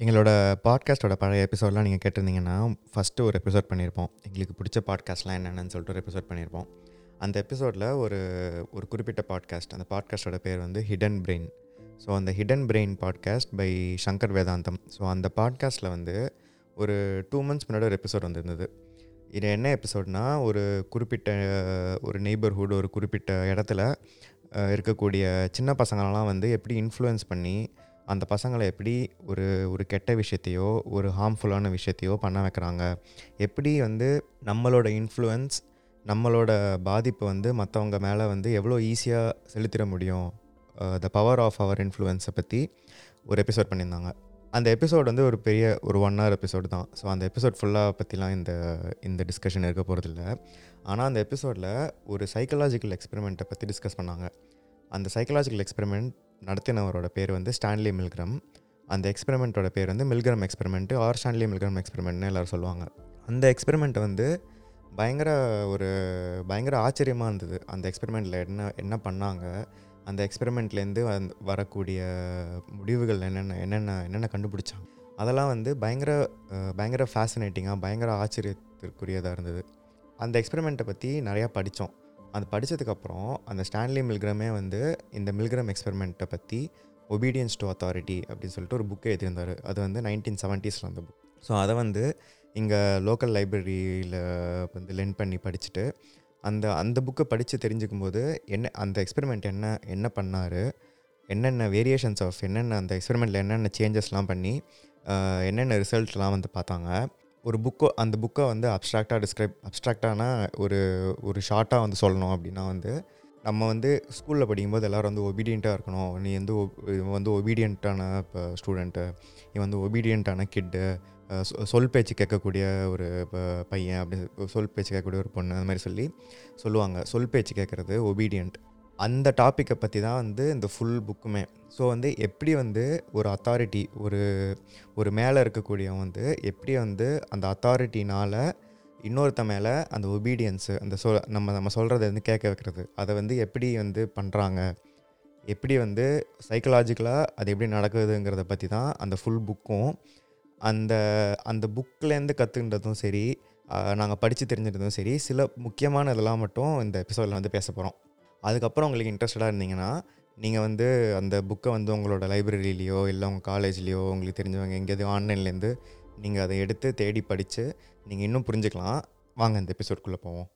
எங்களோட பாட்காஸ்ட்டோட பழைய எபிசோட்லாம் நீங்கள் கேட்டிருந்தீங்கன்னா ஃபஸ்ட்டு ஒரு எபிசோட் பண்ணியிருப்போம் எங்களுக்கு பிடிச்ச பாட்காஸ்ட்லாம் என்னென்னு சொல்லிட்டு ஒரு எபிசோட் பண்ணியிருப்போம் அந்த எபிசோடில் ஒரு ஒரு குறிப்பிட்ட பாட்காஸ்ட் அந்த பாட்காஸ்ட்டோட பேர் வந்து ஹிடன் பிரெயின் ஸோ அந்த hidden brain podcast by Shankar Vedantam so அந்த பாட்காஸ்ட்டில் வந்து ஒரு டூ மந்த்ஸ் முன்னாடி ஒரு எபிசோட் வந்திருந்தது. இது என்ன எபிசோட்னா ஒரு குறிப்பிட்ட ஒரு நெய்பர்ஹுட் ஒரு குறிப்பிட்ட இடத்துல இருக்கக்கூடிய சின்ன பசங்களெலாம் வந்து எப்படி இன்ஃப்ளூயன்ஸ் பண்ணி அந்த பசங்களை எப்படி ஒரு ஒரு கெட்ட விஷயத்தையோ ஒரு ஹார்ம்ஃபுல்லான விஷயத்தையோ பண்ண வைக்கிறாங்க. எப்படி வந்து நம்மளோட இன்ஃப்ளூயன்ஸ் நம்மளோட பாதிப்பு வந்து மற்றவங்க மேலே வந்து எவ்வளோ ஈஸியாக செலுத்திட முடியும்? த பவர் ஆஃப் அவர் இன்ஃப்ளூயன்ஸை பற்றி ஒரு எபிசோட் பண்ணியிருந்தாங்க. அந்த எபிசோட் வந்து ஒரு பெரிய ஒரு ஒன் ஹவர் எபிசோடு தான். ஸோ அந்த எபிசோட் ஃபுல்லாக பற்றிலாம் இந்த இந்த டிஸ்கஷன் இருக்க போகிறதில்ல ஆனால் அந்த எபிசோடில் ஒரு சைக்கலாஜிக்கல் எக்ஸ்பெரிமெண்ட்டை பற்றி டிஸ்கஸ் பண்ணாங்க. அந்த சைக்கலாஜிக்கல் எக்ஸ்பெரிமெண்ட் நடத்தினவரோட பேர் வந்து ஸ்டான்லி மில்கிரம். அந்த எக்ஸ்பெரிமெண்ட்டோட பேர் வந்து Milgram experiment or Stanley Milgram எக்ஸ்பெரிமெண்ட்னு எல்லோரும் சொல்லுவாங்க. அந்த எக்ஸ்பெரிமெண்ட் வந்து பயங்கர ஒரு பயங்கர ஆச்சரியமாக இருந்தது. அந்த எக்ஸ்பெரிமெண்ட்டில் என்ன என்ன பண்ணாங்க? அந்த எக்ஸ்பெரிமெண்ட்லேருந்து வந் வரக்கூடிய முடிவுகள் என்னென்ன என்னென்ன என்னென்ன கண்டுபிடிச்சாங்க? அதெல்லாம் வந்து பயங்கர பயங்கர ஃபேசினேட்டிங்காக பயங்கர ஆச்சரியத்திற்குரியதாக இருந்தது. அந்த எக்ஸ்பெரிமெண்ட்டை பற்றி நிறையா படித்தோம். அது படித்ததுக்கப்புறம் அந்த ஸ்டான்லி மில்கிரமே வந்து இந்த மில்கிரம் எக்ஸ்பெரிமெண்ட்டை பற்றி ஒபீடியன்ஸ் டு அத்தாரிட்டி அப்படின்னு சொல்லிட்டு ஒரு புக்கை எழுதியிருந்தார். அது வந்து நைன்டீன் செவன்ட்டீஸில் அந்த புக் ஸோ அதை வந்து இங்கே லோக்கல் லைப்ரரியில் வந்து லென் பண்ணி படிச்சுட்டு அந்த அந்த புக்கை படித்து தெரிஞ்சுக்கும் போது என்ன அந்த எக்ஸ்பெரிமெண்ட் என்ன என்ன பண்ணார் என்னென்ன வேரியேஷன்ஸ் ஆஃப் என்னென்ன அந்த எக்ஸ்பெரிமெண்ட்டில் என்னென்ன சேஞ்சஸ்லாம் பண்ணி என்னென்ன ரிசல்ட்லாம் வந்து பார்த்தாங்க ஒரு புக்கோ அந்த புக்கை வந்து அப்ட்ராக்டாக டிஸ்கிரைப் அப்ட்ராக்டான ஒரு ஒரு ஷார்ட்டாக வந்து சொல்லணும் அப்படின்னா வந்து நம்ம வந்து ஸ்கூலில் படிக்கும்போது எல்லோரும் வந்து ஒபீடியண்ட்டாக இருக்கணும். நீ வந்து ஒ- இவன் வந்து ஒபீடியண்ட்டான இப்போ ஸ்டூடெண்ட்டு இவன் வந்து ஒபீடியண்ட்டான கிட்டு சொல் பேச்சு கேட்கக்கூடிய ஒரு ப- பையன் அப்படி சொல் பேச்சு கேட்கக்கூடிய ஒரு பொண்ணு அந்த மாதிரி சொல்லி சொல்லுவாங்க. சொல் பேச்சு கேட்குறது ஒபீடியண்ட் அந்த டாப்பிக்கை பற்றி தான் வந்து இந்த ஃபுல் புக்குமே ஸோ வந்து எப்படி வந்து ஒரு அத்தாரிட்டி ஒரு ஒரு மேலே இருக்கக்கூடியவன் வந்து எப்படி வந்து அந்த அத்தாரிட்டினால் இன்னொருத்த மேலே அந்த ஒபீடியன்ஸு அந்த சொல் நம்ம நம்ம சொல்கிறத வந்து கேட்க வைக்கிறது. அதை வந்து எப்படி வந்து பண்ணுறாங்க எப்படி வந்து சைக்கலாஜிக்கலாக அது எப்படி நடக்குதுங்கிறத பற்றி தான் அந்த ஃபுல் புக்கும் அந்த அந்த புக்லேருந்து கற்றுக்கிட்டதும் சரி நாங்கள் படித்து தெரிஞ்சிருந்ததும் சரி சில முக்கியமான இதெல்லாம் மட்டும் இந்த எபிசோடில் வந்து பேச போகிறோம் அதுக்கப்புறம் உங்களுக்கு இன்ட்ரெஸ்டடாக இருந்தீங்கன்னா நீங்கள் வந்து அந்த புக்கை வந்து உங்களோட லைப்ரரியிலையோ இல்லை உங்கள் காலேஜ்லேயோ உங்களுக்கு தெரிஞ்சவங்க எங்கேயாவது ஆன்லைன்லேருந்து நீங்கள் அதை எடுத்து தேடி படித்து நீங்கள் இன்னும் புரிஞ்சுக்கலாம். வாங்க இந்த எபிசோட்குள்ளே போவோம்.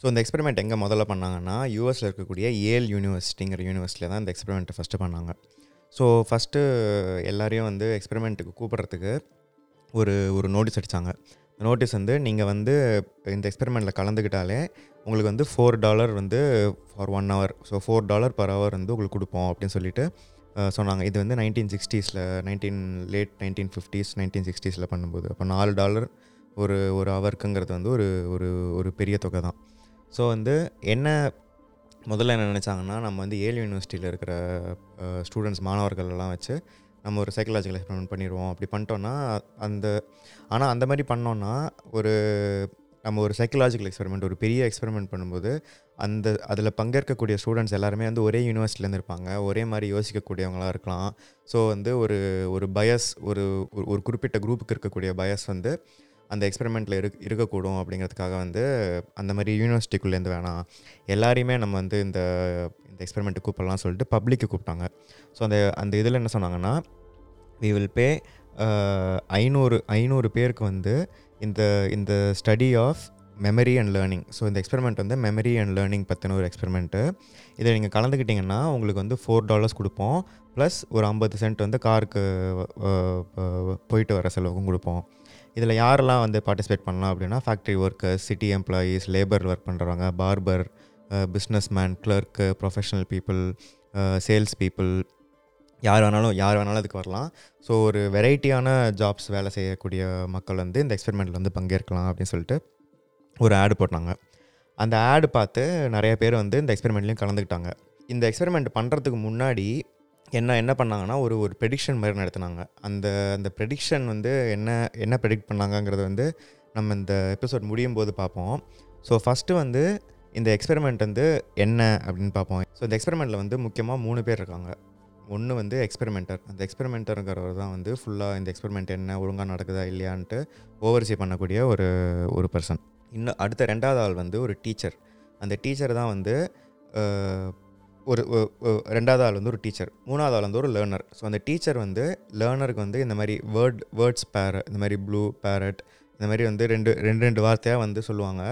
ஸோ இந்த எக்ஸ்பெரிமெண்ட் எங்கே முதல்ல பண்ணாங்கன்னா யூஎஸில் இருக்கக்கூடிய ஏல் யூனிவர்சிட்டிங்கிற யூனிவர்சிட்டியில் தான் இந்த எக்ஸ்பெரிமெண்ட்டை ஃபஸ்ட்டு பண்ணாங்க. ஸோ ஃபஸ்ட்டு எல்லாரையும் வந்து எக்ஸ்பெரிமெண்ட்டுக்கு கூப்பிட்றதுக்கு ஒரு ஒரு நோட்டீஸ் அடித்தாங்க நோட்டீஸ் வந்து நீங்கள் வந்து இந்த எக்ஸ்பெரிமெண்ட்டில் கலந்துக்கிட்டாலே உங்களுக்கு வந்து ஃபோர் டாலர் வந்து for one hour so four dollar per hour வந்து உங்களுக்கு கொடுப்போம் அப்படின்னு சொல்லிட்டு சொன்னாங்க. இது வந்து nineteen சிக்ஸ்டீஸில் nineteen late nineteen fifties nineteen சிக்ஸ்டீஸில் பண்ணும்போது. அப்போ நாலு டாலர் ஒரு ஒரு ஹவருக்குங்கிறது வந்து ஒரு ஒரு ஒரு பெரிய தொகை தான். ஸோ வந்து என்ன முதல்ல என்ன நினச்சாங்கன்னா நம்ம வந்து ஏல் யூனிவர்சிட்டியில் இருக்கிற ஸ்டூடெண்ட்ஸ் மாணவர்கள்லாம் வச்சு நம்ம ஒரு சைக்கலாஜிக்கல் எக்ஸ்பெரிமெண்ட் பண்ணிடுவோம். அப்படி பண்ணிட்டோன்னா அந்த ஆனால் அந்த மாதிரி பண்ணோன்னா ஒரு நம்ம ஒரு சைக்கலாஜிக்கல் எக்ஸ்பெரிமெண்ட் ஒரு பெரிய எக்ஸ்பெரிமெண்ட் பண்ணும்போது அந்த அதில் பங்கேற்கக்கூடிய ஸ்டூடெண்ட்ஸ் எல்லாருமே வந்து ஒரே யூனிவர்சிட்டிலேருந்து இருப்பாங்க ஒரே மாதிரி யோசிக்கக்கூடியவங்களாக இருக்கலாம். ஸோ வந்து ஒரு ஒரு பயஸ் ஒரு ஒரு- ஒரு குறிப்பிட்ட குரூப்புக்கு இருக்கக்கூடிய பயஸ் வந்து அந்த எக்ஸ்பெரிமெண்ட்டில் இரு இருக்கக்கூடும் அப்படிங்கிறதுக்காக வந்து அந்த மாதிரி யூனிவர்சிட்டிக்குள்ளேருந்து வேணாம். எல்லாரையுமே நம்ம வந்து இந்த இந்த எக்ஸ்பெரிமெண்ட்டு கூப்பிடலாம் சொல்லிட்டு பப்ளிக்கு கூப்பிட்டாங்க. ஸோ அந்த அந்த இதில் என்ன சொன்னாங்கன்னா வி வில் பே ஐநூறு ஐநூறு பேருக்கு வந்து இந்த இந்த study of memory and learning so இந்த எக்ஸ்பெரிமெண்ட் வந்து மெமரி அண்ட் லேர்னிங் பற்றின ஒரு எக்ஸ்பெரிமெண்ட்டு இதில் நீங்கள் கலந்துக்கிட்டிங்கன்னா உங்களுக்கு வந்து ஃபோர் டாலர்ஸ் கொடுப்போம். ப்ளஸ் ஒரு ஐம்பது சென்ட் வந்து காருக்கு போயிட்டு வர செலவுக்கும் கொடுப்போம். இதில் யாரெல்லாம் வந்து பார்ட்டிசிபேட் பண்ணலாம் அப்படின்னா factory workers city employees labour work பண்ணுறவங்க barber businessman clerk professional people sales people யார் வேணாலும் யார் வேணாலும் அதுக்கு வரலாம். ஸோ ஒரு வெரைட்டியான ஜாப்ஸ் வேலை செய்யக்கூடிய மக்கள் வந்து இந்த எக்ஸ்பெரிமெண்ட்டில் வந்து பங்கேற்கலாம் அப்படின்னு சொல்லிட்டு ஒரு ஆடு போட்டாங்க. அந்த ஆடு பார்த்து நிறைய பேர் வந்து இந்த எக்ஸ்பெரிமெண்ட்லேயும் கலந்துக்கிட்டாங்க. இந்த எக்ஸ்பெரிமெண்ட் பண்ணுறதுக்கு முன்னாடி என்ன என்ன பண்ணாங்கன்னா ஒரு ஒரு ப்ரெடிக்ஷன் மாதிரி நடத்தினாங்க. அந்த அந்த ப்ரெடிக்ஷன் வந்து என்ன என்ன ப்ரெடிக்ட் பண்ணாங்கங்கிறது வந்து நம்ம இந்த எபிசோட் முடியும் போது பார்ப்போம். ஸோ ஃபஸ்ட்டு வந்து இந்த எக்ஸ்பெரிமெண்ட் வந்து என்ன அப்படின்னு பார்ப்போம். ஸோ இந்த எக்ஸ்பெரிமெண்ட்டில் வந்து முக்கியமாக மூணு பேர் இருக்காங்க. ஒன்று வந்து எக்ஸ்பெரிமெண்டர் அந்த எக்ஸ்பெரிமெண்டருங்கிறவர் தான் வந்து ஃபுல்லாக இந்த எக்ஸ்பெரிமெண்ட் என்ன ஒழுங்காக நடக்குதா இல்லையான்ட்டு ஓவர்சி பண்ணக்கூடிய ஒரு ஒரு பர்சன் இன்னும் அடுத்த ரெண்டாவது ஆள் வந்து ஒரு டீச்சர் அந்த டீச்சர் தான் வந்து ஒரு ரெண்டாவது ஆள் வந்து ஒரு டீச்சர் மூணாவது ஆள் வந்து ஒரு லேர்னர் ஸோ அந்த டீச்சர் வந்து லேர்னருக்கு வந்து இந்த மாதிரி வேர்ட் வேர்ட்ஸ் பேர இந்த மாதிரி ப்ளூ பேரட் இந்த மாதிரி வந்து ரெண்டு ரெண்டு ரெண்டு வார்த்தையாக வந்து சொல்லுவாங்க.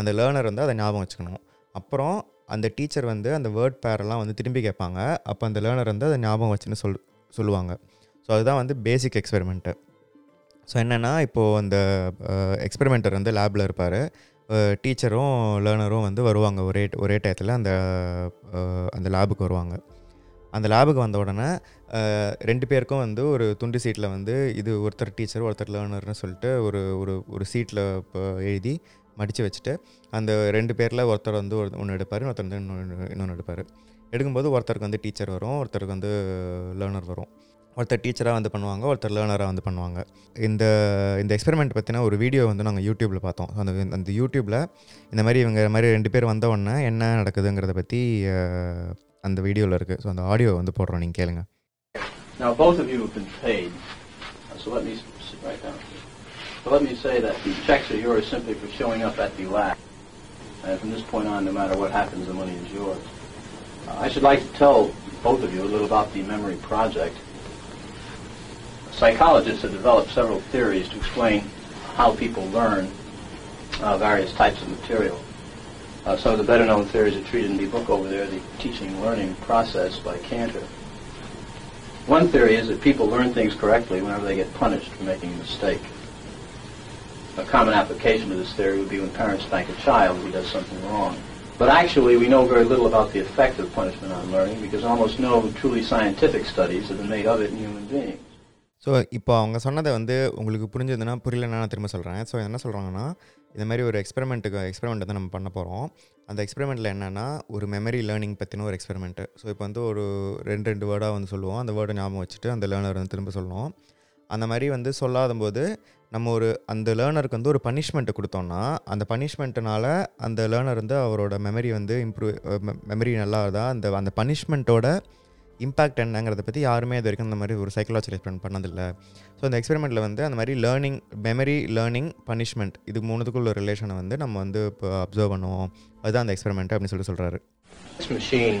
அந்த லேர்னர் வந்து அதை ஞாபகம் வச்சுக்கணும். அப்புறம் அந்த டீச்சர் வந்து அந்த வேர்ட் பேரெல்லாம் வந்து திரும்பி கேட்பாங்க. அப்போ அந்த லேர்னர் வந்து அதை ஞாபகம் வச்சுன்னு சொல் சொல்லுவாங்க. ஸோ அதுதான் வந்து பேசிக் எக்ஸ்பெரிமெண்ட்டு ஸோ என்னென்னா இப்போது அந்த எக்ஸ்பெரிமெண்ட்டர் வந்து லேபில் இருப்பார். டீச்சரும் லேர்னரும் வந்து வருவாங்க ஒரே ஒரே டயத்தில் அந்த அந்த லேபுக்கு வருவாங்க. அந்த லேபுக்கு வந்த உடனே ரெண்டு பேருக்கும் வந்து ஒரு துண்டு சீட்டில் வந்து இது ஒருத்தர் டீச்சர் ஒருத்தர் லேர்னர்னு சொல்லிட்டு ஒரு ஒரு ஒரு சீட்டில் இப்போ எழுதி மடித்து வச்சுட்டு அந்த ரெண்டு பேரில் ஒருத்தர் வந்து ஒரு ஒன்று எடுப்பார் ஒருத்தர் வந்து இன்னொன்று இன்னொன்று எடுப்பார். எடுக்கும்போது ஒருத்தருக்கு வந்து டீச்சர் வரும் ஒருத்தருக்கு வந்து லேர்னர் வரும். ஒருத்தர் டீச்சராக வந்து பண்ணுவாங்க ஒருத்தர் லேர்னராக வந்து பண்ணுவாங்க இந்த இந்த எக்ஸ்பெரிமெண்ட் பற்றின ஒரு வீடியோ வந்து நாங்கள் யூடியூப்பில் பார்த்தோம் So, அந்த அந்த யூடியூப்பில் இந்த மாதிரி இவங்க இந்த மாதிரி ரெண்டு பேர் வந்த உடனே என்ன நடக்குதுங்கிறத பற்றி அஹ், அந்த வீடியோவில் இருக்குது ஸோ அந்த ஆடியோ வந்து போடுறோம் நீங்கள் கேளுங்க Now, both of you have been paid, uh, so let me s- sit right down. So let me say that the checks are yours simply for showing up at the lab. And from this point on, no matter what happens, the money is yours. Uh, I should like to tell both of you a little about the Memory Project. Psychologists have developed several theories to explain how people learn uh, various types of material. Uh, some of the better-known theories are treated in the book over there, The Teaching Learning Process by Cantor. One theory is that people learn things correctly whenever they get punished for making a mistake. A common application of this theory would be when parents spank a child who does something wrong. But actually, we know very little about the effect of punishment on learning because almost no truly scientific studies have been made of it in human beings. So இப்போ அவங்க சொன்னதை வந்து உங்களுக்கு புரிஞ்சதுன்னா புரியலன்னா நான் திரும்ப சொல்கிறேன் so என்ன சொல்கிறாங்கன்னா இந்த மாதிரி ஒரு எக்ஸ்பெரிமெண்ட்டுக்கு எக்ஸ்பெரிமெண்ட் தான் நம்ம பண்ண போகிறோம் அந்த எக்ஸ்பெரிமெண்ட்டில் என்னென்னா ஒரு மெமரி லேர்னிங் பற்றின ஒரு எக்ஸ்பெரிமெண்ட்டு ஸோ இப்போ வந்து ஒரு ரெண்டு ரெண்டு வேர்டாக வந்து சொல்லுவோம். அந்த வேர்டை ஞாபகம் வச்சுட்டு அந்த லேர்னர் வந்து திரும்ப சொல்லணும் அந்த மாதிரி வந்து சொல்லாத போது நம்ம ஒரு அந்த லேர்னருக்கு வந்து ஒரு பனிஷ்மெண்ட்டு கொடுத்தோம்னா அந்த பனிஷ்மெண்ட்டுனால அந்த லேர்னர் வந்து அவரோட மெமரி வந்து இம்ப்ரூவ் மெமரி நல்லா இருந்தால் அந்த அந்த பனிஷ்மெண்ட்டோட இம்பாக்ட் என்னங்கிறத பற்றி யாருமே இது வரைக்கும் இந்த மாதிரி ஒரு சைக்கலாஜிக்கல் எக்ஸ்பெரிமெண்ட் பண்ணதில்லை ஸோ இந்த எக்ஸ்பெரிமெண்ட்டில் வந்து அந்த மாதிரி லேர்னிங் மெமரி லேர்னிங் பனிஷ்மெண்ட் இது மூணுத்துக்குள்ள ரிலேஷனை வந்து நம்ம வந்து இப்போ அப்சர்வ் பண்ணுவோம் அதுதான் அந்த எக்ஸ்பெரிமெண்ட் அப்படின்னு சொல்லி சொல்கிறாரு This machine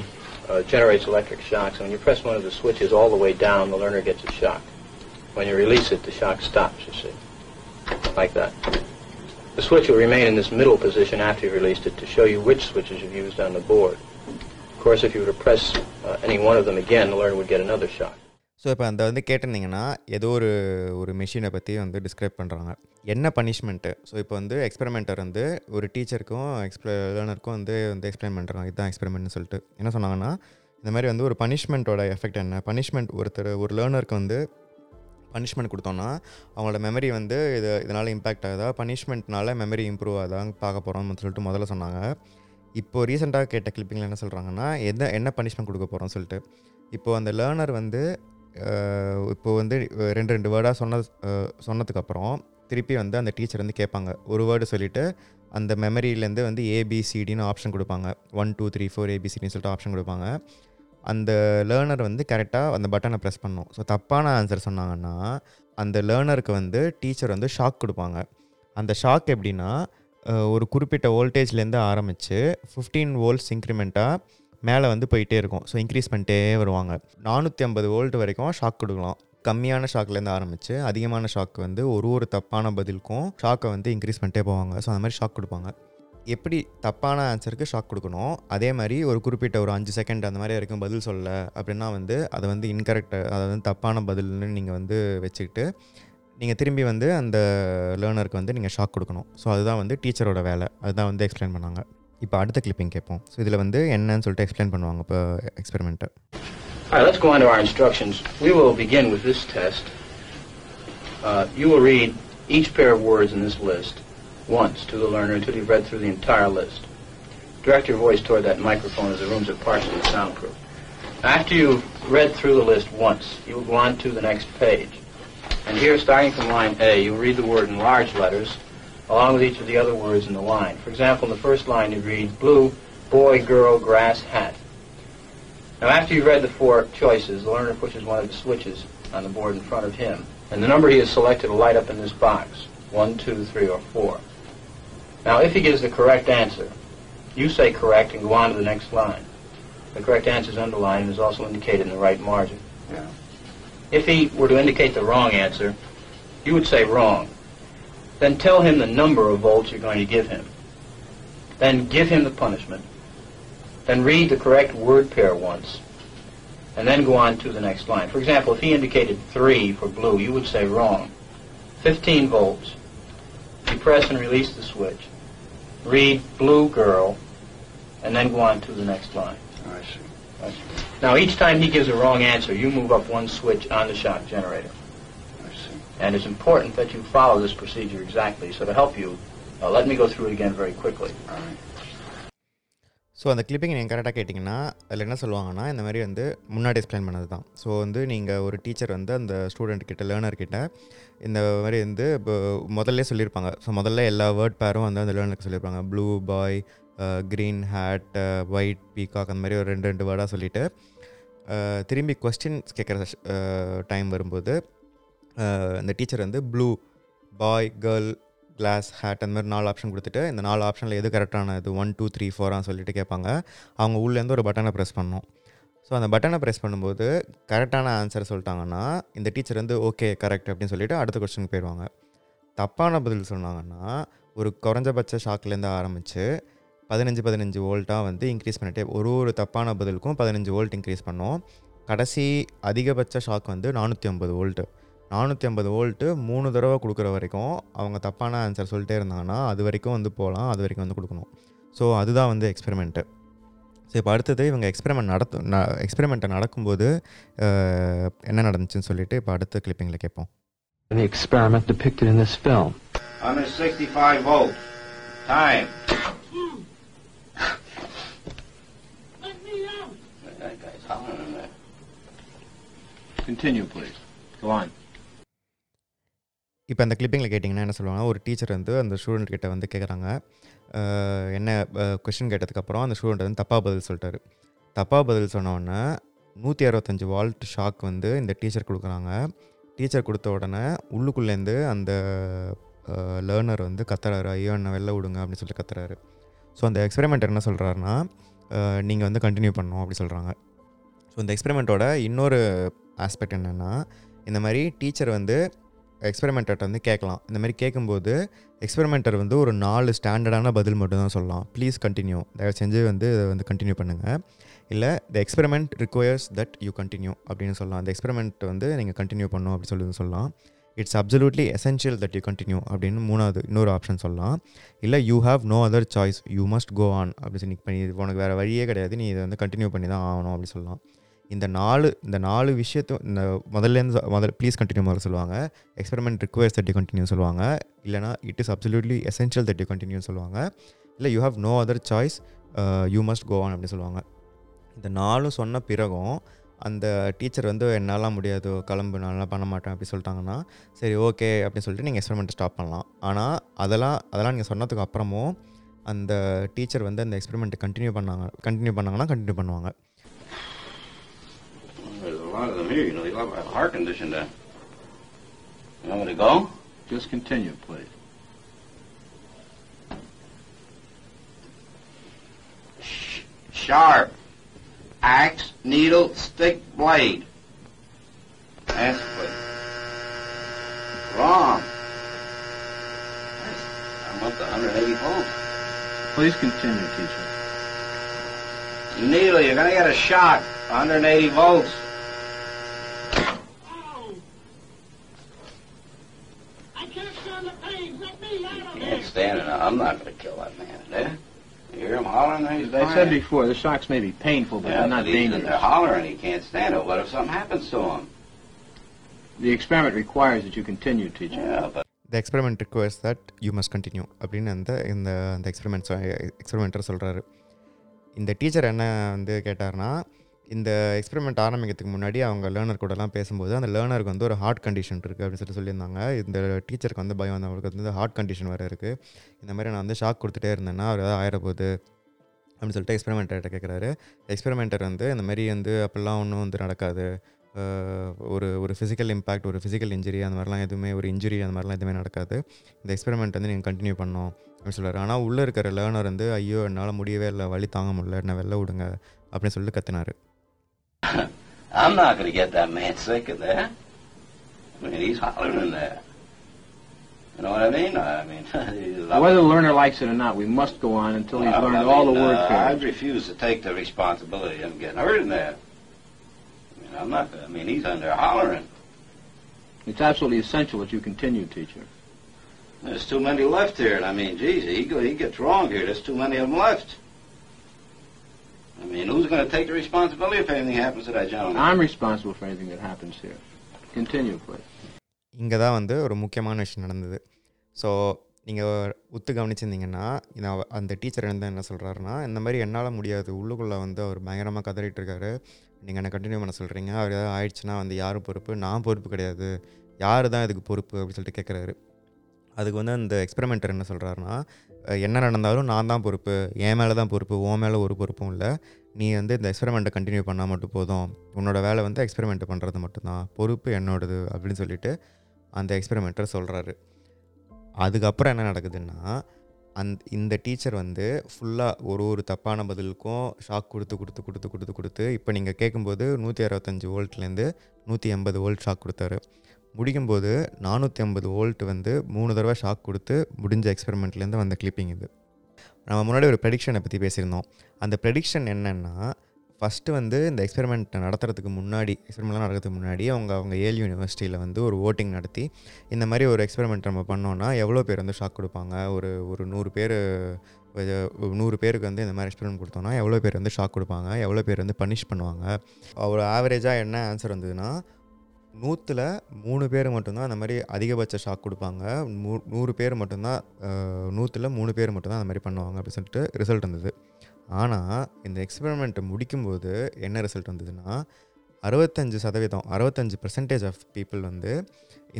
uh, generates electric shocks, and when you press one of the switches all the way down, the learner gets a shock. When you release it, the shock stops, you see, like that. The switch will remain in this middle position after you've released it to show you which switches you've used on the board. Course, if you were to press uh, any one of them again, the learner would get another shock. So இப்போ அந்த வந்து கேட்டிருந்தீங்கன்னா ஏதோ ஒரு ஒரு மிஷினை பற்றி வந்து describe பண்ணுறாங்க என்ன பனிஷ்மெண்ட்டு ஸோ இப்போ வந்து எக்ஸ்பெரிமெண்ட்டர் வந்து ஒரு டீச்சருக்கும் எக்ஸ்பிள லேர்னருக்கும் வந்து வந்து எக்ஸ்பிளைன் பண்ணுறாங்க இதுதான் எக்ஸ்பெரிமெண்ட்னு சொல்லிட்டு. என்ன சொன்னாங்கன்னா இந்த மாதிரி வந்து ஒரு பனிஷ்மெண்ட்டோட எஃபெக்ட் என்ன? பனிஷ்மெண்ட் ஒருத்தர் ஒரு லேர்னருக்கு வந்து பனிஷ்மெண்ட் கொடுத்தோன்னா அவங்களோட மெமரி வந்து இது இதனால் இம்பேக்ட் ஆகுதா? பனிஷ்மெண்ட்னால மெமரி இம்ப்ரூவ் ஆகுதான்னு பார்க்க போகிறோம்னு சொல்லிட்டு முதல்ல சொன்னாங்க. இப்போது ரீசெண்டாக கேட்ட கிளிப்பிங்கில் என்ன சொல்கிறாங்கன்னா எந்த என்ன பனிஷ்மெண்ட் கொடுக்க போகிறோம்னு சொல்லிட்டு. இப்போது அந்த லேர்னர் வந்து இப்போது வந்து ரெண்டு ரெண்டு வேர்டாக சொன்ன சொன்னதுக்கப்புறம் திருப்பி வந்து அந்த டீச்சர் வந்து கேட்பாங்க. ஒரு வேர்டு சொல்லிவிட்டு அந்த மெமரியிலேருந்து வந்து ஏபிசிடின்னு ஆப்ஷன் கொடுப்பாங்க. ஒன் டூ த்ரீ ஃபோர் ஏபிசிடின்னு சொல்லிட்டு ஆப்ஷன் கொடுப்பாங்க. அந்த லேர்னர் வந்து கரெக்டாக அந்த பட்டனை ப்ரெஸ் பண்ணும். ஸோ தப்பான ஆன்சர் சொன்னாங்கன்னா அந்த லேர்னருக்கு வந்து டீச்சர் வந்து ஷாக் கொடுப்பாங்க. அந்த ஷாக் எப்படின்னா ஒரு குறிப்பிட்ட வோல்டேஜ்லேருந்து ஆரம்பித்து ஃபிஃப்டீன் வோல்ட்ஸ் இன்க்ரிமெண்ட்டாக மேலே வந்து போயிட்டே இருக்கும். ஸோ இன்க்ரீஸ் பண்ணிட்டே வருவாங்க. நானூற்றி ஐம்பது வோல்ட் வரைக்கும் ஷாக் கொடுக்கலாம். கம்மியான ஷாக்லேருந்து ஆரம்பித்து அதிகமான ஷாக் வந்து ஒரு ஒரு தப்பான பதிலுக்கும் ஷாக்கை வந்து இன்க்ரீஸ் பண்ணிட்டே போவாங்க. ஸோ அந்த மாதிரி ஷாக் கொடுப்பாங்க. எப்படி தப்பான ஆன்சருக்கு ஷாக் கொடுக்கணும்? அதே மாதிரி ஒரு குறிப்பிட்ட ஒரு அஞ்சு செகண்ட் அந்த மாதிரி வரைக்கும் பதில் சொல்ல அப்படின்னா வந்து அதை வந்து இன்கரெக்ட் அதை வந்து தப்பான பதில்னு நீங்கள் வந்து வச்சுக்கிட்டு நீங்கள் திரும்பி வந்து அந்த லேர்னருக்கு வந்து நீங்கள் ஷாக் கொடுக்கணும் ஸோ அதுதான் வந்து டீச்சரோட வேலை அதுதான் வந்து எக்ஸ்பிளைன் பண்ணாங்க இப்போ அடுத்த கிளிப்பிங் கேட்போம் ஸோ இதில் வந்து என்னன்னு சொல்லிட்டு எக்ஸ்பிளைன் பண்ணுவாங்க இப்போ எக்ஸ்பெரிமெண்ட்டை All right, let's go on to our instructions. We will begin with this test. Uh, you will read each pair of words in this list once to the learner until you've read through the entire list. Direct your voice toward that microphone as the rooms are partially soundproof. After you've read through the list once, you will go on to the next page. And here, starting from line A, you'll read the word in large letters along with each of the other words in the line. For example, in the first line, you read blue, boy, girl, grass, hat. Now, after you've read the four choices, the learner pushes one of the switches on the board in front of him, and the number he has selected will light up in this box, one, two, three, or four. Now, if he gives the correct answer, you say correct and go on to the next line. The correct answer is underlined and is also indicated in the right margin. Yeah. If he were to indicate the wrong answer, you would say wrong. Then tell him the number of volts you're going to give him. Then give him the punishment. Then read the correct word pair once. And then go on to the next line. For example, if he indicated 3 for blue, you would say wrong. 15 volts. You press and release the switch. Read blue girl. And then go on to the next line. I see. Now, each time he gives a wrong answer, you move up one switch on the shock generator. I see. And it's important that you follow this procedure exactly. So to help you, uh, let me go through it again very quickly. All right. So அந்த clipping நீங்கள் கரெக்டாக கேட்டிங்கன்னா அதில் என்ன சொல்லுவாங்கன்னா இந்த மாதிரி வந்து முன்னாடி எக்ஸ்பிளைன் பண்ணது தான் ஸோ வந்து நீங்கள் ஒரு டீச்சர் வந்து அந்த ஸ்டூடெண்ட் கிட்ட லேர்னர் கிட்ட இந்த மாதிரி வந்து இப்போ முதல்ல சொல்லியிருப்பாங்க ஸோ முதல்ல எல்லா வேர்ட் பேரும் வந்து அந்த லேர்னருக்கு சொல்லியிருப்பாங்க blue boy green hat white peacock அந்த மாதிரி ஒரு ரெண்டு ரெண்டு வேர்டாக சொல்லிவிட்டு திரும்பி கொஸ்டின்ஸ் கேட்குற டைம் வரும்போது இந்த டீச்சர் வந்து blue boy girl glass hat அந்த மாதிரி நாலு ஆப்ஷன் கொடுத்துட்டு இந்த நாலு ஆப்ஷனில் எது கரெக்டான இது ஒன் டூ த்ரீ ஃபோரான்னு சொல்லிட்டு கேட்பாங்க. அவங்க உள்ளேருந்து ஒரு பட்டனை ப்ரெஸ் பண்ணோம். ஸோ அந்த பட்டனை ப்ரெஸ் பண்ணும்போது கரெக்டான ஆன்சர் சொல்லிட்டாங்கன்னா இந்த டீச்சர் வந்து ஓகே கரெக்ட் அப்படின்னு சொல்லிட்டு அடுத்த கொஸ்டினுக்கு போயிடுவாங்க. தப்பான பதில் சொன்னாங்கன்னா ஒரு குறைஞ்சபட்ச ஷாக்லேருந்து ஆரம்பித்து பதினஞ்சு பதினஞ்சு வோல்ட்டாக வந்து இன்க்ரீஸ் பண்ணிட்டே ஒரு ஒரு தப்பான பதிலுக்கும் பதினஞ்சு வோல்ட் இன்க்ரீஸ் பண்ணோம் கடைசி அதிகபட்ச ஷாக் வந்து நானூற்றி ஐம்பது வோல்ட்டு நானூற்றி ஐம்பது வோல்ட்டு மூணு தடவை கொடுக்குற வரைக்கும் அவங்க தப்பான ஆன்சர் சொல்லிட்டே இருந்தாங்கன்னா அது வரைக்கும் வந்து போகலாம் அது வரைக்கும் வந்து கொடுக்கணும் ஸோ அதுதான் வந்து எக்ஸ்பெரிமெண்ட்டு ஸோ இப்போ அடுத்தது இவங்க எக்ஸ்பெரிமெண்ட் நடத்து ந எக்ஸ்பெரிமெண்ட்டை நடக்கும்போது என்ன நடந்துச்சுன்னு சொல்லிட்டு இப்போ அடுத்த கிளிப்பிங்கில் கேட்போம் the experiment depicted in this film. 165 volts. Time. That guy's hollering in there. Continue, please. Go on. இப்போ அந்த கிளிப்பிங்கில் கேட்டிங்கன்னா என்ன சொல்லுவாங்கன்னா ஒரு டீச்சர் வந்து அந்த ஸ்டூடெண்ட் கிட்ட வந்து கேட்குறாங்க என்ன கொஷின் கேட்டதுக்கப்புறம் அந்த ஸ்டூடெண்ட் வந்து தப்பாக பதில் சொல்லிட்டாரு. தப்பாக பதில் சொன்னோடனே நூற்றி அறுபத்தஞ்சு வால்ட் ஷாக் வந்து இந்த டீச்சர் கொடுக்குறாங்க. டீச்சர் கொடுத்த உடனே உள்ளுக்குள்ளேருந்து அந்த லேர்னர் வந்து கத்துறாரு. ஐயோ என்ன வெளில விடுங்க அப்படின்னு சொல்லிட்டு கத்துறாரு. ஸோ அந்த எக்ஸ்பெரிமெண்ட் என்ன சொல்கிறாருன்னா நீங்கள் வந்து கண்டினியூ பண்ணணும் அப்படி சொல்கிறாங்க ஸோ இந்த எக்ஸ்பெரிமெண்ட்டோட இன்னொரு ஆஸ்பெக்ட் என்னென்னா இந்த மாதிரி டீச்சர் வந்து எக்ஸ்பெரிமெண்டர்கிட்ட வந்து கேட்கலாம். இந்த மாதிரி கேட்கும்போது எக்ஸ்பெரிமெண்டர் வந்து ஒரு நாலு ஸ்டாண்டர்டான பதில் மட்டும் தான் சொல்லலாம். ப்ளீஸ் கண்டினியூ தயவு செஞ்சு வந்து இதை வந்து கண்டினியூ பண்ணுங்கள் இல்லை the experiment requires that you continue அப்படின்னு சொல்லலாம். அந்த எக்ஸ்பெரிமெண்ட் வந்து நீங்கள் கண்டினியூ பண்ணும் அப்படின்னு சொல்லி சொல்லலாம். It's absolutely essential that you continue அப்படின்னு மூணாவது இன்னொரு ஆப்ஷன் சொல்லலாம். இல்லை you have no other choice you must go on அப்படின்னு சொல்லி பண்ணி உனக்கு வேறு வழியே கிடையாது. நீ இதை வந்து கண்டினியூ பண்ணி தான் ஆகணும் அப்படின்னு சொல்லலாம். இந்த நாலு இந்த நாலு விஷயத்தை இந்த முதல்லேருந்து முதல் ப்ளீஸ் கண்டினியூ மாதிரி சொல்லுவாங்க. எக்ஸ்பெரிமெண்ட் ரிக்வயர்ஸ் தட்டி கண்டினியூ சொல்லுவாங்க. இல்லைனா it is absolutely essential that you continue சொல்லுவாங்க. இல்லை you have no other choice you must go on அப்படின்னு சொல்லுவாங்க. இந்த நாலும் சொன்ன பிறகும் அந்த டீச்சர் வந்து என்னால் முடியாது கிளம்பு நல்லா பண்ண மாட்டேன் அப்படி சொல்லிட்டாங்கன்னா சரி ஓகே அப்படின்னு சொல்லிட்டு நீங்கள் எக்ஸ்பெரிமெண்ட் ஸ்டாப் பண்ணலாம். ஆனால் அதெல்லாம் அதெல்லாம் நீங்கள் சொன்னதுக்கு அப்புறமும் அந்த டீச்சர் வந்து அந்த எக்ஸ்பெரிமெண்ட்டை கண்டினியூ பண்ணாங்க கண்டினியூ பண்ணாங்கன்னா கண்டினியூ பண்ணுவாங்க. There's a lot of them here. You know, they all have a heart condition then. You want me to go? Just continue, please. Sh- sharp. Axe, needle, stick, blade. Answer, please. Wrong. That's- I'm up to 180 volts. Please continue, teacher. Needle, you're gonna get a shock. 180 volts. I can't stand the pain. Let me out of Can't here. stand it. I'm not gonna kill that man, eh? You hear him hollering there? He's As I said crying. before, the shocks may be painful, but Yeah, they're not but he's in dangerous. there hollering. He can't stand it. What if something happens to him? The experiment requires that you continue teaching. Yeah, but the experiment requires that you must continue அப்படின்னு அந்த இந்த அந்த experiment எக்ஸ்பெரிமெண்டர் சொல்கிறாரு இந்த teacher என்ன வந்து கேட்டார்னா இந்த experiment ஆரம்பிக்கிறதுக்கு முன்னாடி அவங்க லேர்னர் கூடலாம் பேசும்போது அந்த லேர்னருக்கு வந்து ஒரு ஹார்ட் கண்டிஷன் இருக்குது அப்படின்னு சொல்லிட்டு சொல்லியிருந்தாங்க. இந்த டீச்சருக்கு வந்து பயம் வந்து வந்து ஹார்ட் கண்டிஷன் வேறு இருக்குது இந்த மாதிரி நான் வந்து ஷாக் கொடுத்துட்டே இருந்தேன்னா அவர் ஏதாவது ஆயிடப்போகுது அப்படின்னு சொல்லிட்டு எக்ஸ்பெரிமெண்டர்கிட்ட கேட்குறாரு எக்ஸ்பெரிமெண்டர் வந்து இந்த மாதிரி வந்து அப்படிலாம் ஒன்றும் வந்து நடக்காது. ஒரு ஒரு ஃபிசிக்கல் இம்பேக்ட் ஒரு ஃபிசிக்கல் இன்ஜுரி அந்த மாதிரிலாம் எதுவுமே ஒரு இன்ஜுரி அந்த மாதிரிலாம் எதுவுமே நடக்காது. இந்த எக்ஸ்பெரிமெண்ட் வந்து நீங்கள் கண்டினியூ பண்ணோம் அப்படின்னு சொல்கிறார் ஆனால் உள்ளே இருக்கிற லேர்னர் வந்து ஐயோ என்னால் முடியவே இல்லை வழி தாங்க முடியல என்ன வெளில விடுங்க அப்படின்னு சொல்லிட்டு கத்தினார். I'm not going to get that man sick in there. I mean, he's hollering in there. You know what I mean? I mean, Whether the learner likes it or not, we must go on until he's Well, learned I all the mean, word uh, pairs. I'd refuse to take the responsibility of him getting hurt in there. I mean, I'm not. I mean, he's under hollering. It's absolutely essential that you continue, teacher. There's too many left here, and I mean, geez, he he gets wrong here. There's too many of them left. I mean, who's going to take the responsibility if anything happens to that gentleman? I'm responsible for anything that happens here. Continue, please. இங்கே தான் வந்து ஒரு முக்கியமான விஷயம் நடந்தது. So நீங்கள் உத்து கவனிச்சிருந்தீங்கன்னா அவ- அந்த டீச்சர் வந்து என்ன சொல்கிறாருன்னா இந்த மாதிரி என்னால் முடியாது. உள்ளுக்குள்ளே வந்து அவர் பயங்கரமாக கதறிட்டு இருக்காரு நீங்கள் என்ன கண்டினியூ பண்ண சொல்கிறீங்க அவர் ஏதாவது ஆயிடுச்சுன்னா வந்து யாரும் பொறுப்பு? நான் பொறுப்பு கிடையாது. யார் தான் இதுக்கு பொறுப்பு? அப்படின்னு சொல்லிட்டு கேட்குறாரு அதுக்கு வந்து அந்த எக்ஸ்பெரிமெண்டர் என்ன சொல்கிறாருன்னா என்ன நடந்தாலும் நான் தான் பொறுப்பு என் மேலே தான் பொறுப்பு உன் மேலே ஒரு பொறுப்பும் இல்லை. நீ வந்து இந்த எக்ஸ்பெரிமெண்ட்டை கண்டினியூ பண்ணால் மட்டும் போதும். உன்னோட வேலை வந்து எக்ஸ்பெரிமெண்ட் பண்ணுறது மட்டும்தான். பொறுப்பு என்னோடது அப்படின்னு சொல்லிட்டு அந்த எக்ஸ்பெரிமெண்டர் சொல்கிறாரு அதுக்கப்புறம் என்ன நடக்குதுன்னா அந் இந்த டீச்சர் வந்து ஃபுல்லாக ஒரு ஒரு தப்பான பதிலுக்கும் ஷாக் கொடுத்து கொடுத்து கொடுத்து கொடுத்து கொடுத்து இப்போ நீங்கள் கேட்கும்போது நூற்றி அறுபத்தஞ்சு வோல்ட்லேருந்து நூற்றி எண்பது வோல்ட் ஷாக் கொடுத்தாரு. முடிக்கும்போது நானூற்றி ஐம்பது வோல்ட் வந்து மூணு தடவை ஷாக் கொடுத்து முடிஞ்ச எக்ஸ்பெரிமெண்ட்லேருந்து வந்த கிளிப்பிங் இது. நம்ம முன்னாடி ஒரு ப்ரெடிக்ஷனை பற்றி பேசியிருந்தோம். அந்த ப்ரெடிக்ஷன் என்னென்னா ஃபஸ்ட்டு வந்து இந்த எக்ஸ்பெரிமெண்ட் நடத்துறதுக்கு முன்னாடி எக்ஸ்பெரிமெண்ட்லாம் நடக்கிறதுக்கு முன்னாடி அவங்க அவங்க ஏல் யூனிவர்சிட்டியில் வந்து ஒரு ஓட்டிங் நடத்தி இந்த மாதிரி ஒரு எக்ஸ்பெரிமெண்ட் நம்ம பண்ணோன்னா எவ்வளோ பேர் வந்து ஷாக் கொடுப்பாங்க? ஒரு ஒரு நூறு பேர் நூறு பேருக்கு வந்து இந்த மாதிரி எக்ஸ்பெரிமெண்ட் கொடுத்தோன்னா எவ்வளோ பேர் வந்து ஷாக் கொடுப்பாங்க? எவ்வளோ பேர் வந்து பனிஷ் பண்ணுவாங்க? ஒரு ஆவரேஜாக என்ன ஆன்சர் வந்ததுன்னா நூற்றில் மூணு பேர் மட்டும்தான் அந்த மாதிரி அதிகபட்ச ஷாக் கொடுப்பாங்க. நூ நூறு பேர் மட்டும்தான் நூற்றில் மூணு பேர் மட்டும்தான் அந்த மாதிரி பண்ணுவாங்க அப்படின்னு சொல்லிட்டு ரிசல்ட் வந்தது ஆனால் இந்த எக்ஸ்பெரிமெண்ட்டை முடிக்கும்போது என்ன ரிசல்ட் வந்ததுன்னா அறுபத்தஞ்சு சதவீதம் அறுபத்தஞ்சு பர்சன்டேஜ் ஆஃப் பீப்புள் வந்து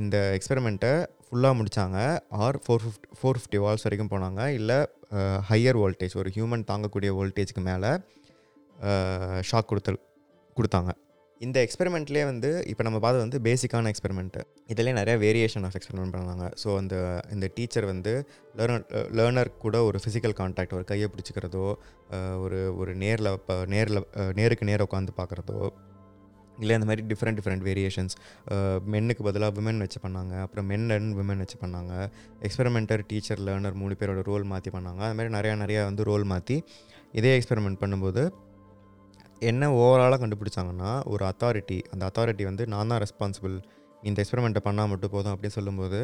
இந்த எக்ஸ்பெரிமெண்ட்டை ஃபுல்லாக முடித்தாங்க or four fifty four fifty volts வரைக்கும் போனாங்க. இல்லை ஹையர் வோல்டேஜ் ஒரு ஹியூமன் தாங்கக்கூடிய வோல்டேஜ்க்கு மேலே ஷாக் கொடுத்து கொடுத்தாங்க. இந்த எக்ஸ்பெரிமெண்ட்லேயே வந்து இப்போ நம்ம பார்த்தது வந்து பேசிக்கான எக்ஸ்பெரிமெண்ட்டு இதுலேயே நிறைய வேரியேஷன் ஆஃப் எக்ஸ்பெரிமெண்ட் பண்ணாங்க. ஸோ அந்த இந்த டீச்சர் வந்து லேர்னர் லேர்னர் கூட ஒரு ஃபிசிக்கல் கான்டாக்ட் ஒரு கையை பிடிச்சிக்கிறதோ ஒரு ஒரு நேரில் இப்போ நேரில் நேருக்கு நேர் உட்காந்து பார்க்குறதோ இல்லை இந்த மாதிரி டிஃப்ரெண்ட் டிஃப்ரெண்ட் வேரியேஷன்ஸ் மென்னுக்கு பதிலாக விமன் வச்சு பண்ணாங்க. அப்புறம் மென் அண்ட் விமன் வச்சு பண்ணாங்க. எக்ஸ்பெரிமெண்டர் டீச்சர் லேர்னர் மூணு பேரோட ரோல் மாற்றி பண்ணாங்க. அது மாதிரி நிறையா நிறையா வந்து ரோல் மாற்றி இதே எக்ஸ்பெரிமெண்ட் பண்ணும்போது என்ன ஓவராலாக கண்டுபிடிச்சாங்கன்னா ஒரு அத்தாரிட்டி அந்த அத்தாரிட்டி வந்து நான் தான் ரெஸ்பான்சிபிள் இந்த எக்ஸ்பெரிமெண்ட்டை பண்ணால் மட்டும் போதும் அப்படின்னு சொல்லும்போது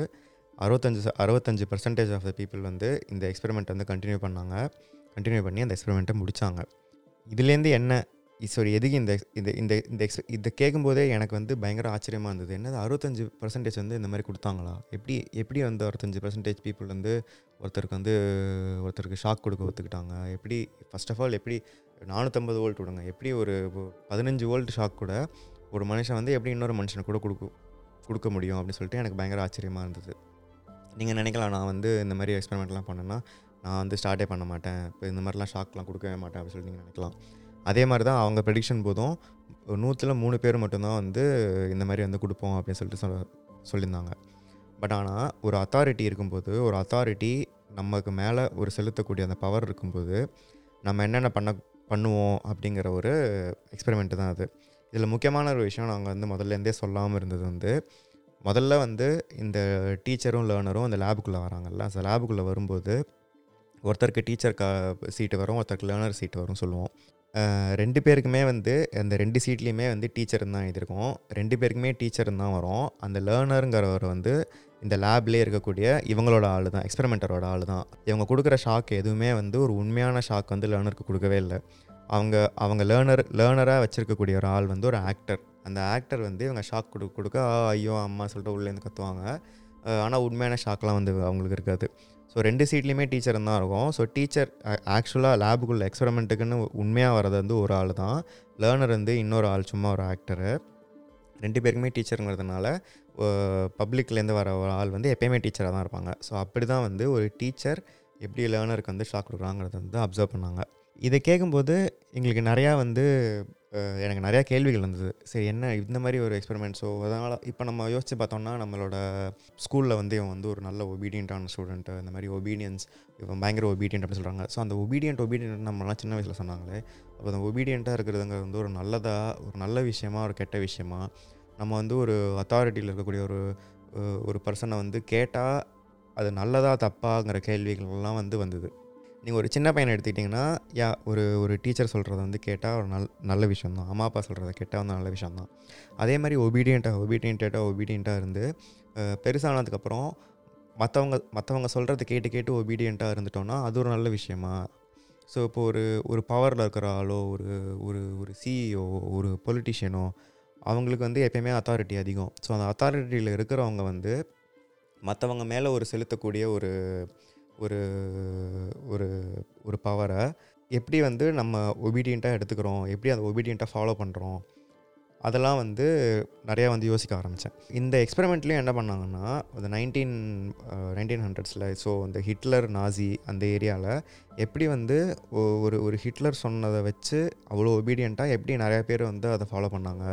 அறுபத்தஞ்சு அறுபத்தஞ்சு பர்சன்டேஜ் ஆஃப் த பீப்புள் வந்து இந்த எக்ஸ்பெரிமெண்ட் வந்து கண்டினியூ பண்ணாங்க. கண்டினியூ பண்ணி அந்த எக்ஸ்பெரிமெண்ட்டை முடித்தாங்க இதுலேருந்து என்ன சாரி எதுக்கு இந்த இந்த இந்த இந்த எக்ஸ் இதை கேட்கும்போதே எனக்கு வந்து பயங்கர ஆச்சரியமாக இருந்தது. என்னது அறுபத்தஞ்சு பர்சன்டேஜ் வந்து இந்த மாதிரி கொடுத்தாங்களா? எப்படி எப்படி வந்து அறுபத்தஞ்சு பர்சன்டேஜ் பீப்புள் வந்து ஒருத்தருக்கு வந்து ஒருத்தருக்கு ஷாக் கொடுக்க ஒத்துக்கிட்டாங்க? எப்படி ஃபர்ஸ்ட் ஆஃப் ஆல் எப்படி நானூற்றம்பது வோல்ட் விடுங்க. எப்படி ஒரு பதினஞ்சு வோல்ட் ஷாக் கூட ஒரு மனுஷன் வந்து எப்படி இன்னொரு மனுஷனுக்கு கூட கொடுக்கு கொடுக்க முடியும் அப்படின்னு சொல்லிட்டு எனக்கு பயங்கர ஆச்சரியமாக இருந்தது. நீங்கள் நினைக்கலாம் நான் வந்து இந்த மாதிரி எக்ஸ்பெரிமெண்ட்லாம் பண்ணேன்னா நான் வந்து ஸ்டார்ட்டே பண்ண மாட்டேன். இப்போ இந்த மாதிரிலாம் ஷாக்லாம் கொடுக்கவே மாட்டேன் அப்படின்னு சொல்லி நீங்கள் நினைக்கலாம். அதே மாதிரி தான் அவங்க ப்ரெடிக்ஷன் போதும் நூற்றில் மூணு பேர் மட்டும்தான் வந்து இந்த மாதிரி வந்து கொடுப்போம் அப்படின்னு சொல்லிட்டு சொல்ல சொல்லியிருந்தாங்க. பட் ஆனால் ஒரு அத்தாரிட்டி இருக்கும்போது ஒரு அத்தாரிட்டி நமக்கு மேலே ஒரு செலுத்தக்கூடிய அந்த பவர் இருக்கும்போது நம்ம என்னென்ன பண்ண பண்ணுவோம் அப்படிங்கிற ஒரு எக்ஸ்பெரிமெண்ட்டு தான் அது. இதில் முக்கியமான ஒரு விஷயம் நாங்கள் வந்து முதல்லேருந்தே சொல்லாமல் இருந்தது வந்து முதல்ல வந்து இந்த டீச்சரும் லேர்னரும் அந்த லேபுக்குள்ளே வராங்கல்ல. அந்த லேபுக்குள்ளே வரும்போது ஒருத்தருக்கு டீச்சர் க சீட்டு வரும் ஒருத்தருக்கு லேர்னர் சீட்டு வரும் சொல்லுவோம். ரெண்டு பேருக்குமே வந்து அந்த ரெண்டு சீட்லேயுமே வந்து டீச்சர் தான் எழுதியிருக்கோம். ரெண்டு பேருக்குமே டீச்சர் தான் வரும். அந்த லேர்னருங்கிறவர் வந்து இந்த லேப்லேயே இருக்கக்கூடிய இவங்களோட ஆள் தான் எக்ஸ்பெரிமெண்டரோட ஆள் தான் இவங்க கொடுக்குற ஷாக் எதுவுமே வந்து ஒரு உண்மையான ஷாக் வந்து லேர்னருக்கு கொடுக்கவே இல்லை. அவங்க அவங்க லேர்னர் லேர்னராக வச்சுருக்கக்கூடிய ஒரு ஆள் வந்து ஒரு ஆக்டர் அந்த ஆக்டர் வந்து இவங்க ஷாக் கொடு கொடுக்க ஐயோ அம்மா சொல்லிட்டு உள்ளேருந்து கத்துவாங்க. ஆனால் உண்மையான ஷாக்லாம் வந்து அவங்களுக்கு இருக்காது. ஸோ ரெண்டு சீட்லேயுமே டீச்சர் தான் இருக்கும். ஸோ டீச்சர் ஆக்சுவலாக லேபுக்குள்ள எக்ஸ்பெரிமெண்ட்டுக்குன்னு உண்மையாக வர்றது வந்து ஒரு ஆள் தான். லேர்னர் வந்து இன்னொரு ஆள் சும்மா ஒரு ஆக்டரு ரெண்டு பேருக்குமே டீச்சருங்கிறதுனால பப்ளிக்லேருந்து வர ஒரு ஆள் வந்து எப்பயுமே டீச்சராக தான் இருப்பாங்க. ஸோ அப்படி தான் வந்து ஒரு டீச்சர் எப்படி லேர்னருக்கு வந்து ஷாக் கொடுக்குறாங்கிறத வந்து அப்சர்வ் பண்ணாங்க. இதை கேட்கும்போது எங்களுக்கு நிறையா வந்து எனக்கு நிறையா கேள்விகள் இருந்தது சரி என்ன இந்த மாதிரி ஒரு எக்ஸ்பெரிமெண்ட் ஸோ அதனால் இப்போ நம்ம யோசித்து பார்த்தோம்னா நம்மளோட ஸ்கூலில் வந்து இவன் வந்து ஒரு நல்ல ஒபீடியண்ட்டான ஸ்டூடெண்ட்டு இந்த மாதிரி ஒபீடியன்ஸ் இவன் பயங்கர ஒபீடியன்ட் அப்படின்னு சொல்கிறாங்க ஸோ அந்த ஒபீடியன்ட் ஒபீடியன்ட் நம்மளாம் சின்ன வயசில் சொன்னாங்களே அப்போ அந்த ஒபீடியண்ட்டாக இருக்கிறதுங்கிறது வந்து ஒரு நல்லதாக ஒரு நல்ல விஷயமா ஒரு கெட்ட விஷயமா? நம்ம வந்து ஒரு அத்தாரிட்டியில் இருக்கக்கூடிய ஒரு ஒரு பர்சனை வந்து கேட்டால் அது நல்லதாக தப்பாங்கிற கேள்விகள்லாம் வந்து வந்தது. நீங்கள் ஒரு சின்ன பையனை எடுத்துக்கிட்டிங்கன்னா யா ஒரு ஒரு டீச்சர் சொல்கிறத வந்து கேட்டால் ஒரு நல் நல்ல விஷயந்தான் அம்மா அப்பா சொல்கிறத கேட்டால் வந்து நல்ல விஷயம் தான் அதே மாதிரி ஒபீடியண்ட்டாக ஒபீடியண்ட்டாக ஒபீடியண்ட்டாக இருந்து பெருசானதுக்கப்புறம் மற்றவங்க மற்றவங்க சொல்கிறத கேட்டு கேட்டு ஒபீடியண்ட்டாக இருந்துட்டோம்னா அது ஒரு நல்ல விஷயமா? ஸோ இப்போ ஒரு ஒரு பவரில் இருக்கிற ஆளோ ஒரு ஒரு ஒரு சிஇஓ ஒரு பொலிட்டிஷியனோ அவங்களுக்கு வந்து எப்பயுமே அத்தாரிட்டி அதிகம். ஸோ அந்த அத்தாரிட்டியில் இருக்கிறவங்க வந்து மற்றவங்க மேலே ஒரு செலுத்தக்கூடிய ஒரு ஒரு ஒரு ஒரு பவரை எப்படி வந்து நம்ம ஒபீடியண்ட்டாக எடுத்துக்கிறோம்? எப்படி அதை ஒபீடியண்ட்டாக ஃபாலோ பண்ணுறோம் அதெல்லாம் வந்து நிறையா வந்து யோசிக்க ஆரம்பித்தேன் இந்த எக்ஸ்பெரிமெண்ட்லேயும் என்ன பண்ணாங்கன்னா அந்த நைன்டீன் நைன்டீன் ஹண்ட்ரட்ஸில் ஸோ அந்த ஹிட்லர் நாசி அந்த ஏரியாவில் எப்படி வந்து ஒ- ஒரு ஒரு ஹிட்லர் சொன்னதை வச்சு அவ்வளோ ஒபீடியண்ட்டாக எப்படி நிறையா பேர் வந்து அதை ஃபாலோ பண்ணாங்க?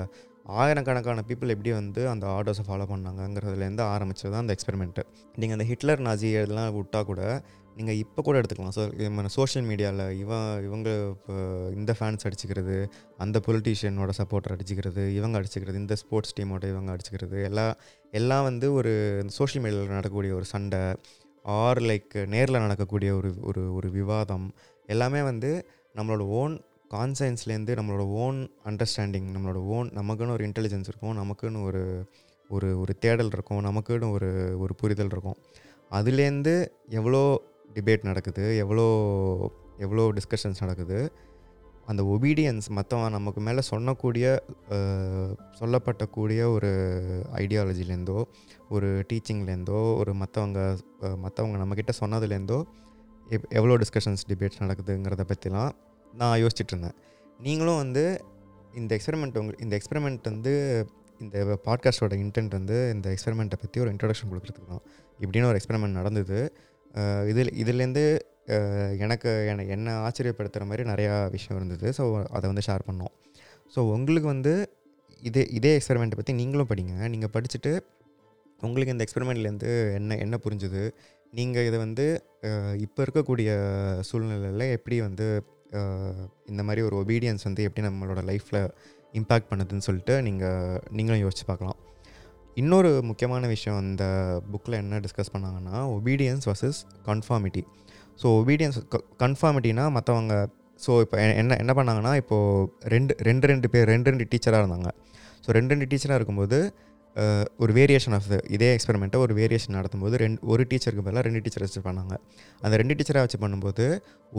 ஆயிரக்கணக்கான பீப்புள் எப்படி வந்து அந்த ஆர்டர்ஸை ஃபாலோ பண்ணாங்கங்கிறதுலேருந்து ஆரம்பித்தது தான் அந்த எக்ஸ்பெரிமெண்ட்டு நீங்கள் அந்த ஹிட்லர் நாசி இதெல்லாம் விட்டால் கூட நீங்கள் இப்போ கூட எடுத்துக்கலாம். ஸோ நம்ம சோஷியல் மீடியாவில் இவன் இவங்க இப்போ இந்த ஃபேன்ஸ் அடிச்சுக்கிறது அந்த பொலிட்டீஷியனோட சப்போர்ட்டர் அடிச்சுக்கிறது இவங்க அடிச்சுக்கிறது இந்த ஸ்போர்ட்ஸ் டீமோட இவங்க அடிச்சுக்கிறது எல்லாம் எல்லாம் வந்து ஒரு சோஷியல் மீடியாவில் நடக்கக்கூடிய ஒரு சண்டை ஆர் லைக் நேரில் நடக்கக்கூடிய ஒரு ஒரு ஒரு விவாதம் எல்லாமே வந்து நம்மளோட ஓன் கான்சைன்ஸ்லேருந்து நம்மளோட ஓன் அண்டர்ஸ்டாண்டிங் நம்மளோட ஓன் நமக்குன்னு ஒரு இன்டெலிஜென்ஸ் இருக்கும் நமக்குன்னு ஒரு ஒரு ஒரு தேடல் இருக்கும் நமக்குன்னு ஒரு ஒரு புரிதல் இருக்கும். அதுலேருந்து எவ்வளோ டிபேட் நடக்குது எவ்வளோ எவ்வளோ டிஸ்கஷன்ஸ் நடக்குது அந்த ஒபீடியன்ஸ் மற்றவன் நமக்கு மேலே சொன்னக்கூடிய சொல்லப்பட்டக்கூடிய ஒரு ஐடியாலஜிலேருந்தோ ஒரு டீச்சிங்லேருந்தோ ஒரு மற்றவங்க மற்றவங்க நம்மக்கிட்ட சொன்னதுலேருந்தோ எவ் எவ்வளோ டிஸ்கஷன்ஸ் டிபேட்ஸ் நடக்குதுங்கிறத பற்றிலாம் நான் யோசிச்சுட்டு இருந்தேன் நீங்களும் வந்து இந்த எக்ஸ்பெரிமெண்ட் உங்க இந்த எக்ஸ்பெரிமெண்ட் வந்து இந்த பாட்காஸ்டோட இன்டென்ட் வந்து இந்த எக்ஸ்பெரிமெண்ட்டை பற்றி ஒரு இன்ட்ரடக்ஷன் கொடுக்குறதுக்கு தான். இப்படின்னு ஒரு எக்ஸ்பெரிமெண்ட் நடந்தது. இதில் இதுலேருந்து எனக்கு என- என்னை ஆச்சரியப்படுத்துகிற மாதிரி நிறையா விஷயம் இருந்தது. ஸோ அதை வந்து ஷேர் பண்ணோம். ஸோ உங்களுக்கு வந்து இதே இதே எக்ஸ்பெரிமெண்ட்டை பற்றி நீங்களும் படிங்க. நீங்கள் படிச்சுட்டு உங்களுக்கு இந்த எக்ஸ்பெரிமெண்ட்லேருந்து என்ன என்ன புரிஞ்சுது? நீங்கள் இதை வந்து இப்போ இருக்கக்கூடிய சூழ்நிலையில் எப்படி வந்து இந்த மாதிரி ஒரு ஒபீடியன்ஸ் வந்து எப்படி நம்மளோட லைஃப்பில் இம்பேக்ட் பண்ணுதுன்னு சொல்லிட்டு நீங்கள் நீங்களும் யோசிச்சு பார்க்கலாம். இன்னொரு முக்கியமான விஷயம் அந்த புக்கில் என்ன டிஸ்கஸ் பண்ணாங்கன்னா obedience versus conformity so obedience கன்ஃபார்மிட்டினா மற்றவங்க ஸோ இப்போ என்ன என்ன பண்ணாங்கன்னா இப்போது ரெண்டு ரெண்டு ரெண்டு பேர் ரெண்டு ரெண்டு டீச்சராக இருந்தாங்க. ஸோ ரெண்டு ரெண்டு டீச்சராக இருக்கும்போது ஒரு வேரியேஷன் ஆஃப் இதே எக்ஸ்பெரிமெண்ட்டை ஒரு வேரியேஷன் நடத்தும்போது ரெண்டு ஒரு டீச்சருக்கு பதிலாக ரெண்டு டீச்சர் வச்சு பண்ணாங்க. அந்த ரெண்டு டீச்சரை வச்சு பண்ணும்போது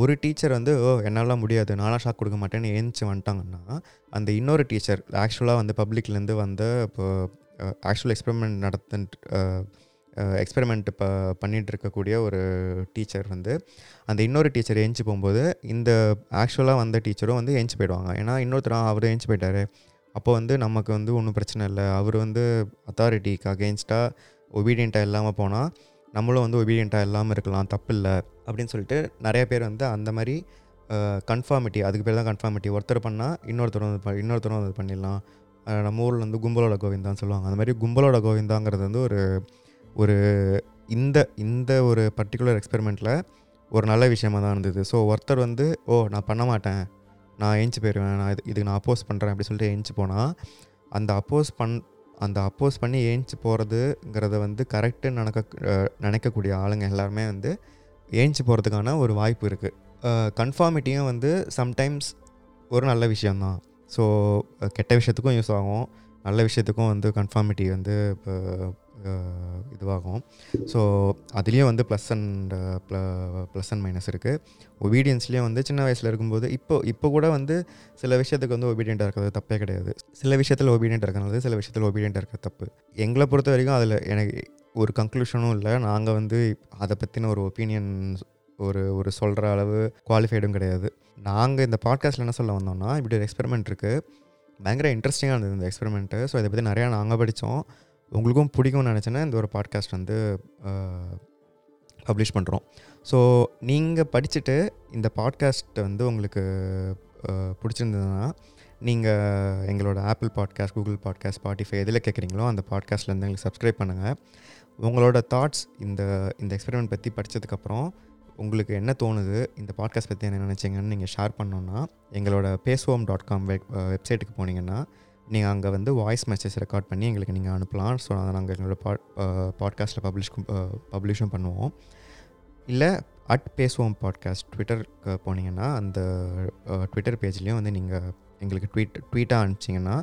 ஒரு டீச்சர் வந்து ஓ என்னால் முடியாது நானாக ஷாக் கொடுக்க மாட்டேன்னு ஏஞ்சி வந்துட்டாங்கன்னா அந்த இன்னொரு டீச்சர் ஆக்சுவலாக வந்து பப்ளிக்லேருந்து வந்த இப்போ ஆக்சுவல் எக்ஸ்பெரிமெண்ட் நடத்த எக்ஸ்பெரிமெண்ட் ப பண்ணிகிட்டு இருக்கக்கூடிய ஒரு டீச்சர் வந்து அந்த இன்னொரு டீச்சர் ஏஞ்சி போகும்போது இந்த ஆக்சுவலாக வந்த டீச்சரும் வந்து ஏஞ்சி போயிடுவாங்க. ஏன்னா இன்னொருத்தர் அவர் ஏஞ்சி போயிட்டாரு. அப்போ வந்து நமக்கு வந்து ஒன்றும் பிரச்சனை இல்லை. அவர் வந்து அத்தாரிட்டிக்கு அகெயின்ஸ்டாக ஒபீடியண்ட்டாக இல்லாமல் போனால் நம்மளும் வந்து ஒபீடியண்ட்டாக இல்லாமல் இருக்கலாம் தப்பு இல்லை அப்படின்னு சொல்லிட்டு நிறைய பேர் வந்து அந்த மாதிரி கன்ஃபார்மிட்டி அதுக்கு பேர் தான் கன்ஃபார்மிட்டி ஒருத்தர் பண்ணால் இன்னொருத்தர் வந்து இன்னொருத்தரும் வந்து பண்ணிடலாம். நம்ம ஊரில் வந்து கும்பலோட கோவிந்தான்னு சொல்லுவாங்க. அந்த மாதிரி கும்பலோட கோவிந்தாங்கிறது வந்து ஒரு ஒரு இந்த இந்த ஒரு பர்டிகுலர் எக்ஸ்பெரிமெண்ட்டில் ஒரு நல்ல விஷயமாக தான் இருந்தது. ஸோ ஒருத்தர் வந்து ஓ நான் பண்ண மாட்டேன். நான் ஏஞ்சி போயிடுவேன் நான் இது இதுக்கு நான் அப்போஸ் பண்ணுறேன் அப்படி சொல்லிட்டு ஏஞ்சி போனால் அந்த அப்போஸ் பண் அந்த அப்போஸ் பண்ணி ஏஞ்சி போகிறதுங்கிறத வந்து கரெக்டுன்னு நினைக்க நினைக்கக்கூடிய ஆளுங்க எல்லாருமே வந்து ஏஞ்சி போகிறதுக்கான ஒரு வாய்ப்பு இருக்குது கன்ஃபார்மிட்டியும் வந்து சம்டைம்ஸ் ஒரு நல்ல விஷயந்தான் ஸோ கெட்ட விஷயத்துக்கும் யூஸ் ஆகும். நல்ல விஷயத்துக்கும் வந்து கன்ஃபார்மிட்டி வந்து இப்போ இதுவாகும். ஸோ அதுலேயும் வந்து plus and plus and minus இருக்குது ஒபீடியன்ஸ்லேயும் வந்து சின்ன வயசில் இருக்கும்போது இப்போ இப்போ கூட வந்து சில விஷயத்துக்கு வந்து ஒபீடியண்ட்டாக இருக்கிறது தப்பே கிடையாது. சில விஷயத்தில் ஒபீடியண்ட்டாக இருக்கிறது சில விஷயத்தில் ஒபீடியண்ட்டாக இருக்கிற தப்பு. எங்களை பொறுத்த வரைக்கும் அதில் எனக்கு ஒரு கன்க்ளூஷனும் இல்லை. நாங்கள் வந்து அதை பற்றின ஒரு ஒப்பீனியன் ஒரு ஒரு சொல்கிற அளவு குவாலிஃபைடும் கிடையாது. நாங்கள் இந்த பாட்காஸ்ட்டில் என்ன சொல்ல வந்தோம்னா இப்படி ஒரு எக்ஸ்பெரிமெண்ட் இருக்குது பயங்கர இன்ட்ரெஸ்டிங்காக இருந்தது இந்த எக்ஸ்பெரிமெண்ட்டு ஸோ இதை பற்றி நிறையா நாங்கள் படித்தோம் உங்களுக்கும் பிடிக்கும்னு நினச்சேன்னா இந்த ஒரு பாட்காஸ்ட் வந்து பப்ளிஷ் பண்ணுறோம் ஸோ நீங்கள் படிச்சுட்டு இந்த பாட்காஸ்ட் வந்து உங்களுக்கு பிடிச்சிருந்ததுன்னா நீங்கள் எங்களோட Apple podcast Google podcast Spotify எதில் கேட்குறீங்களோ அந்த பாட்காஸ்ட்லேருந்து எங்களுக்கு சப்ஸ்கிரைப் பண்ணுங்கள் உங்களோட தாட்ஸ் இந்த இந்த எக்ஸ்பெரிமெண்ட் பற்றி படித்ததுக்கப்புறம் உங்களுக்கு என்ன தோணுது இந்த பாட்காஸ்ட் பற்றி என்ன நினச்சிங்கன்னு நீங்கள் ஷேர் பண்ணோன்னா எங்களோட பேசுவோம் டாட் காம் வெப் வெப்சைட்டுக்கு போனீங்கன்னா நீங்கள் அங்கே வந்து வாய்ஸ் மெசேஜ் ரெக்கார்ட் பண்ணி எங்களுக்கு நீங்கள் அனுப்பலாம் ஸோ அதை நாங்கள் எங்களோட பாட் பாட்காஸ்ட்டில் பப்ளிஷ் பப்ளிஷும் பண்ணுவோம். இல்லை அட் பேசுவோம் பாட்காஸ்ட் ட்விட்டருக்கு போனீங்கன்னா அந்த ட்விட்டர் பேஜ்லேயும் வந்து நீங்கள் எங்களுக்கு ட்வீட் ட்வீட்டாக அனுப்பிச்சிங்கன்னா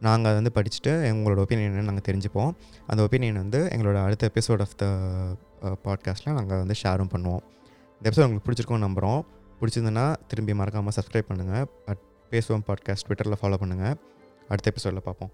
நாங்கள் அதை வந்து படிச்சுட்டு எங்களோட ஒப்பீனியன் நாங்கள் தெரிஞ்சுப்போம். அந்த ஒப்பீனியன் வந்து எங்களோட அடுத்த எபிசோட் ஆஃப் த பாட்காஸ்ட்டில் நாங்கள் வந்து ஷேரும் பண்ணுவோம். இந்த எபிசோட் உங்களுக்கு பிடிச்சிருக்கோம் நம்புகிறோம் பிடிச்சிருந்தனா திரும்பி மறக்காமல் சப்ஸ்கிரைப் பண்ணுங்கள் அட் பேசுவோம் பாட்காஸ்ட் ட்விட்டரில் ஃபாலோ பண்ணுங்கள் அடுத்த எபிசோடில் பார்ப்போம்.